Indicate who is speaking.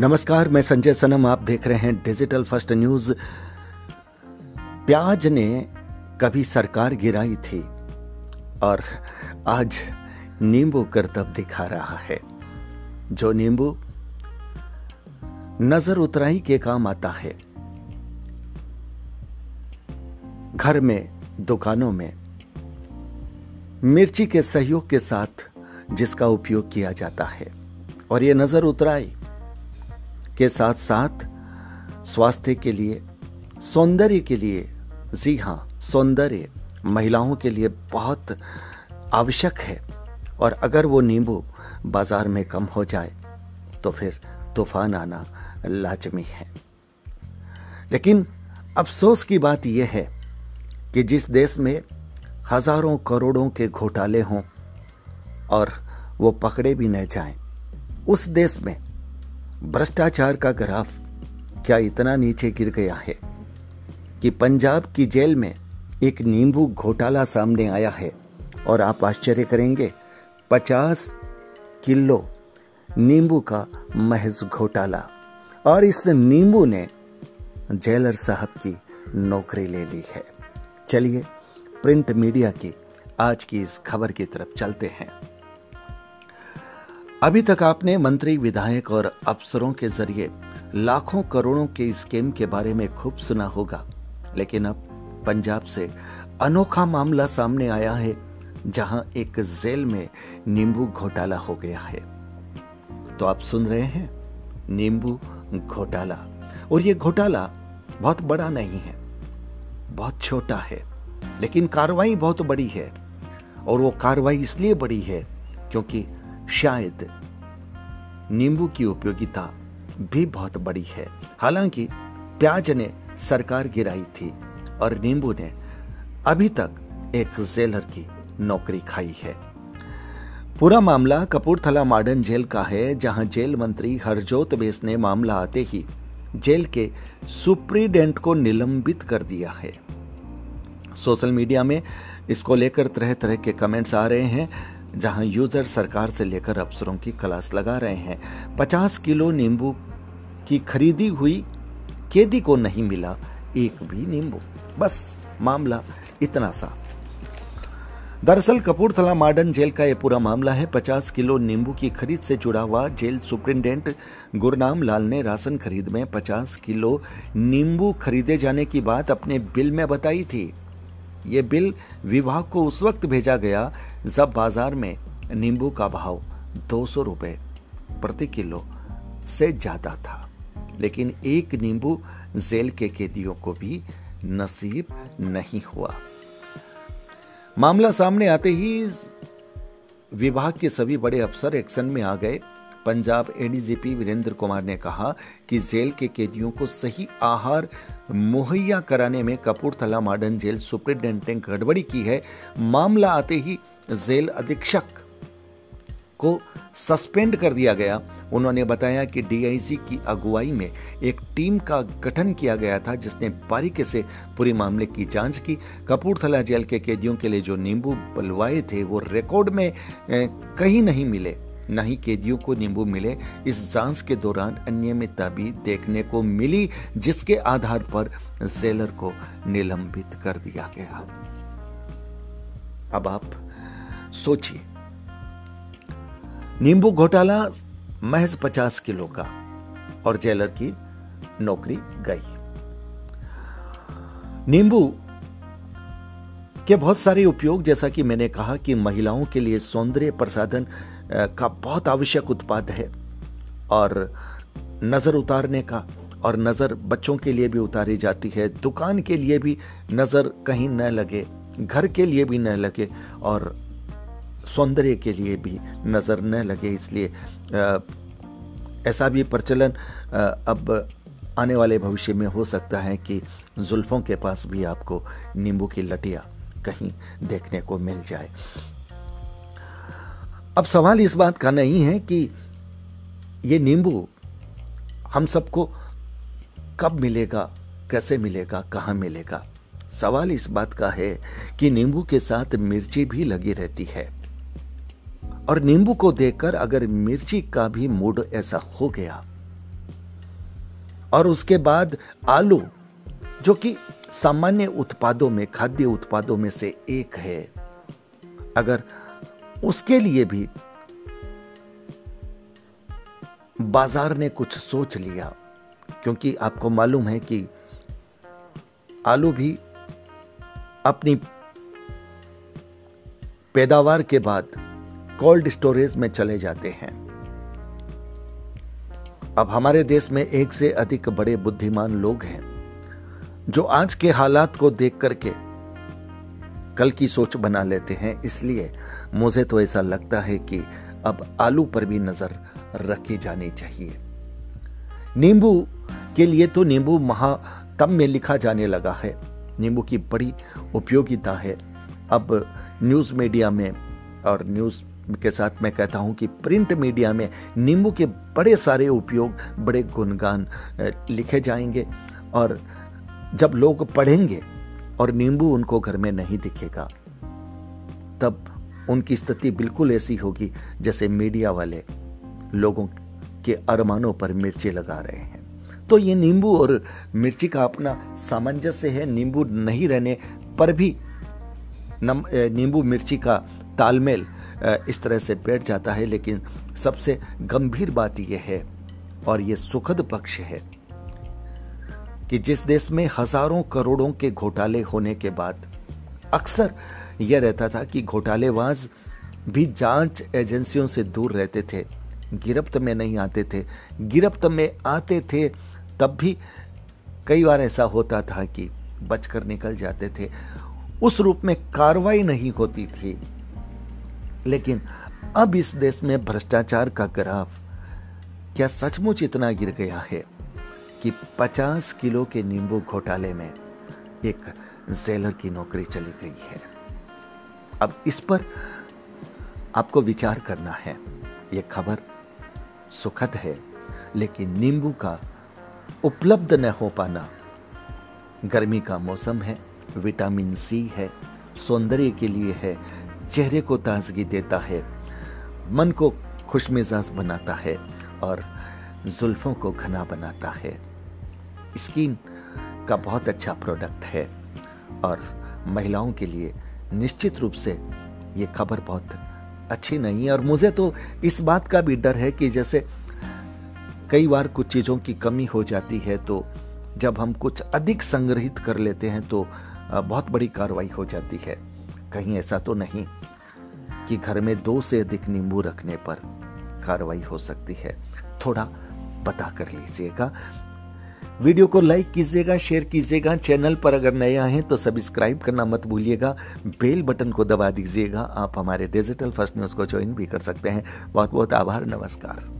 Speaker 1: नमस्कार, मैं संजय सनम, आप देख रहे हैं डिजिटल फ़र्स्ट न्यूज़ प्याज ने कभी सरकार गिराई थी और आज नींबू करतब दिखा रहा है। जो नींबू नज़र उतराई के काम आता है। घर में, दुकानों में, मिर्ची के सहयोग के साथ जिसका उपयोग किया जाता है। और ये नज़र उतराई के साथ साथ स्वास्थ्य के लिए सौंदर्य के लिए जी हाँ सौंदर्य महिलाओं के लिए बहुत आवश्यक है। और अगर वो नींबू बाज़ार में कम हो जाए तो फिर तूफ़ान आना लाजमी है। लेकिन अफसोस की बात यह है कि जिस देश में हज़ारों करोड़ों के घोटाले हों और वो पकड़े भी न जाएँ, उस देश में भ्रष्टाचार का ग्राफ क्या इतना नीचे गिर गया है कि पंजाब की जेल में एक नींबू घोटाला सामने आया है और आप आश्चर्य करेंगे, पचास किलो नींबू का महज घोटाला। और इस नींबू ने जेलर साहब की नौकरी ले ली है। चलिए, प्रिंट मीडिया की आज की इस खबर की तरफ़ चलते हैं। अभी तक आपने मंत्री, विधायक और अफसरों के ज़रिए लाखों करोड़ों के स्कीम के बारे में खूब सुना होगा। लेकिन अब पंजाब से अनोखा मामला सामने आया है, जहाँ एक जेल में नींबू घोटाला हो गया है। तो आप सुन रहे हैं नींबू घोटाला। और ये घोटाला बहुत बड़ा नहीं है, बहुत छोटा है, लेकिन कार्रवाई बहुत बड़ी है। और वो कार्रवाई इसलिए बड़ी है क्योंकि शायद नींबू की उपयोगिता भी बहुत बड़ी है। हालाँकि प्याज ने सरकार गिराई थी और नींबू ने अभी तक एक जेलर की नौकरी खाई है। पूरा मामला कपूरथला मॉडर्न जेल का है, जहाँ जेल मंत्री हरजोत बेस ने मामला आते ही जेल के सुप्रीडेंट को निलंबित कर दिया है। सोशल मीडिया में इसको लेकर तरह तरह के कमेंट्स आ रहे हैं। जहाँ यूज़र सरकार से लेकर अफसरों की क्लास लगा रहे हैं। 50 किलो नींबू की खरीदी हुई, कैदी को नहीं मिला, एक भी नींबू। बस, मामला इतना सा। दरअसल कपूरथला मॉडर्न जेल का यह पूरा मामला है। 50 किलो नींबू की खरीद से जुड़ा हुआ जेल सुप्रिंटेंडेंट गुरनाम लाल ने राशन खरीद में 50 किलो नींबू खरीदे जाने की बात अपने बिल में बताई थी। ये बिल विभाग को उस वक्त भेजा गया जब बाज़ार में नींबू का भाव दो सौ रुपए प्रति किलो से ज़्यादा था। लेकिन एक नींबू जेल के कैदियों को भी नसीब नहीं हुआ। मामला सामने आते ही विभाग के सभी बड़े अफसर एक्शन में आ गए। पंजाब एडीजीपी वीरेंद्र कुमार ने कहा कि जेल के कैदियों को सही आहार मुहैया कराने में कपूरथला मॉडर्न जेल सुप्रिंटेंडेंट ने गड़बड़ी की है। मामला आते ही जेल अधीक्षक को सस्पेंड कर दिया गया। उन्होंने बताया कि डीआईजी की अगुवाई में एक टीम का गठन किया गया था, जिसने बारीकी से पूरे मामले की जाँच की। कपूरथला जेल के कैदियों के लिए जो नींबू बलवाए थे, वो रिकॉर्ड में कहीं नहीं मिले। न ही कैदियों को नींबू मिले, इस जाँच के दौरान अनियमितता भी देखने को मिली, जिसके आधार पर जेलर को निलंबित कर दिया गया। अब आप सोचिए। नींबू घोटाला, महज पचास किलो का, और जेलर की नौकरी गई। नींबू के बहुत सारे उपयोग, जैसा कि मैंने कहा कि महिलाओं के लिए सौंदर्य प्रसाधन का बहुत आवश्यक उत्पाद है और नज़र उतारने का और नज़र बच्चों के लिए भी उतारी जाती है, दुकान के लिए भी नज़र कहीं न लगे, घर के लिए भी न लगे और सौंदर्य के लिए भी नज़र न लगे। इसलिए ऐसा भी प्रचलन अब आने वाले भविष्य में हो सकता है कि जुल्फों के पास भी आपको नींबू की लटिया कहीं देखने को मिल जाए। अब सवाल इस बात का नहीं है कि ये नींबू हम सबको कब मिलेगा, कैसे मिलेगा, कहाँ मिलेगा? सवाल इस बात का है कि नींबू के साथ मिर्ची भी लगी रहती है। और नींबू को देखकर अगर मिर्ची का भी मूड ऐसा हो गया, और उसके बाद आलू, जो कि सामान्य उत्पादों में, खाद्य उत्पादों में से एक है, अगर उसके लिए भी। बाज़ार ने कुछ सोच लिया, क्योंकि आपको मालूम है कि आलू भी अपनी पैदावार के बाद कोल्ड स्टोरेज में चले जाते हैं। अब हमारे देश में एक से अधिक बड़े बुद्धिमान लोग हैं, जो आज के हालात को देख करके कल की सोच बना लेते हैं, इसलिए मुझे तो ऐसा लगता है कि अब आलू पर भी नज़र रखी जानी चाहिए। नींबू के लिए तो नींबू महातम में लिखा जाने लगा है। नींबू की बड़ी उपयोगिता है। अब न्यूज़ मीडिया में और न्यूज़ के साथ मैं कहता हूँ कि प्रिंट मीडिया में नींबू के बड़े सारे उपयोग, बड़े गुणगान लिखे जाएँगे और जब लोग पढ़ेंगे और नींबू उनको घर में नहीं दिखेगा, तब उनकी स्थिति बिल्कुल ऐसी होगी जैसे मीडिया वाले लोगों के अरमानों पर मिर्ची लगा रहे हैं। तो ये नींबू और मिर्ची का अपना सामंजस्य है, नींबू नहीं रहने पर भी नींबू मिर्ची का तालमेल इस तरह से बैठ जाता है, लेकिन सबसे गंभीर बात यह है और यह सुखद पक्ष है कि जिस देश में हज़ारों करोड़ों के घोटाले होने के बाद अक्सर यह रहता था कि घोटालेबाज भी जाँच एजेंसियों से दूर रहते थे, गिरफ्त में नहीं आते थे। गिरफ्त में आते थे, तब भी कई बार ऐसा होता था कि बचकर निकल जाते थे। उस रूप में कार्रवाई नहीं होती थी। लेकिन अब इस देश में भ्रष्टाचार का ग्राफ क्या सचमुच इतना गिर गया है कि 50 किलो के नींबू घोटाले में एक जेलर की नौकरी चली गई है। अब इस पर आपको विचार करना है। यह खबर सुखद है, लेकिन नींबू का उपलब्ध न हो पाना। गर्मी का मौसम है, विटामिन सी है, सौंदर्य के लिए है, चेहरे को ताजगी देता है, मन को खुशमिजाज बनाता है और जुल्फों को घना बनाता है। स्किन का बहुत अच्छा प्रोडक्ट है और महिलाओं के लिए निश्चित रूप से ये खबर बहुत अच्छी नहीं है। और मुझे तो इस बात का भी डर है कि जैसे कई बार कुछ चीज़ों की कमी हो जाती है तो जब हम कुछ अधिक संग्रहित कर लेते हैं तो बहुत बड़ी कार्रवाई हो जाती है। कहीं ऐसा तो नहीं कि घर में दो से अधिक नींबू रखने पर कार्रवाई हो सकती है। थोड़ा पता कर लीजिएगा। वीडियो को लाइक कीजिएगा, शेयर कीजिएगा, चैनल पर अगर नए आए हैं तो सब्सक्राइब करना मत भूलिएगा, बेल बटन को दबा दीजिएगा, आप हमारे डिजिटल फ़र्स्ट न्यूज़ को ज्वाइन भी कर सकते हैं। बहुत बहुत आभार, नमस्कार।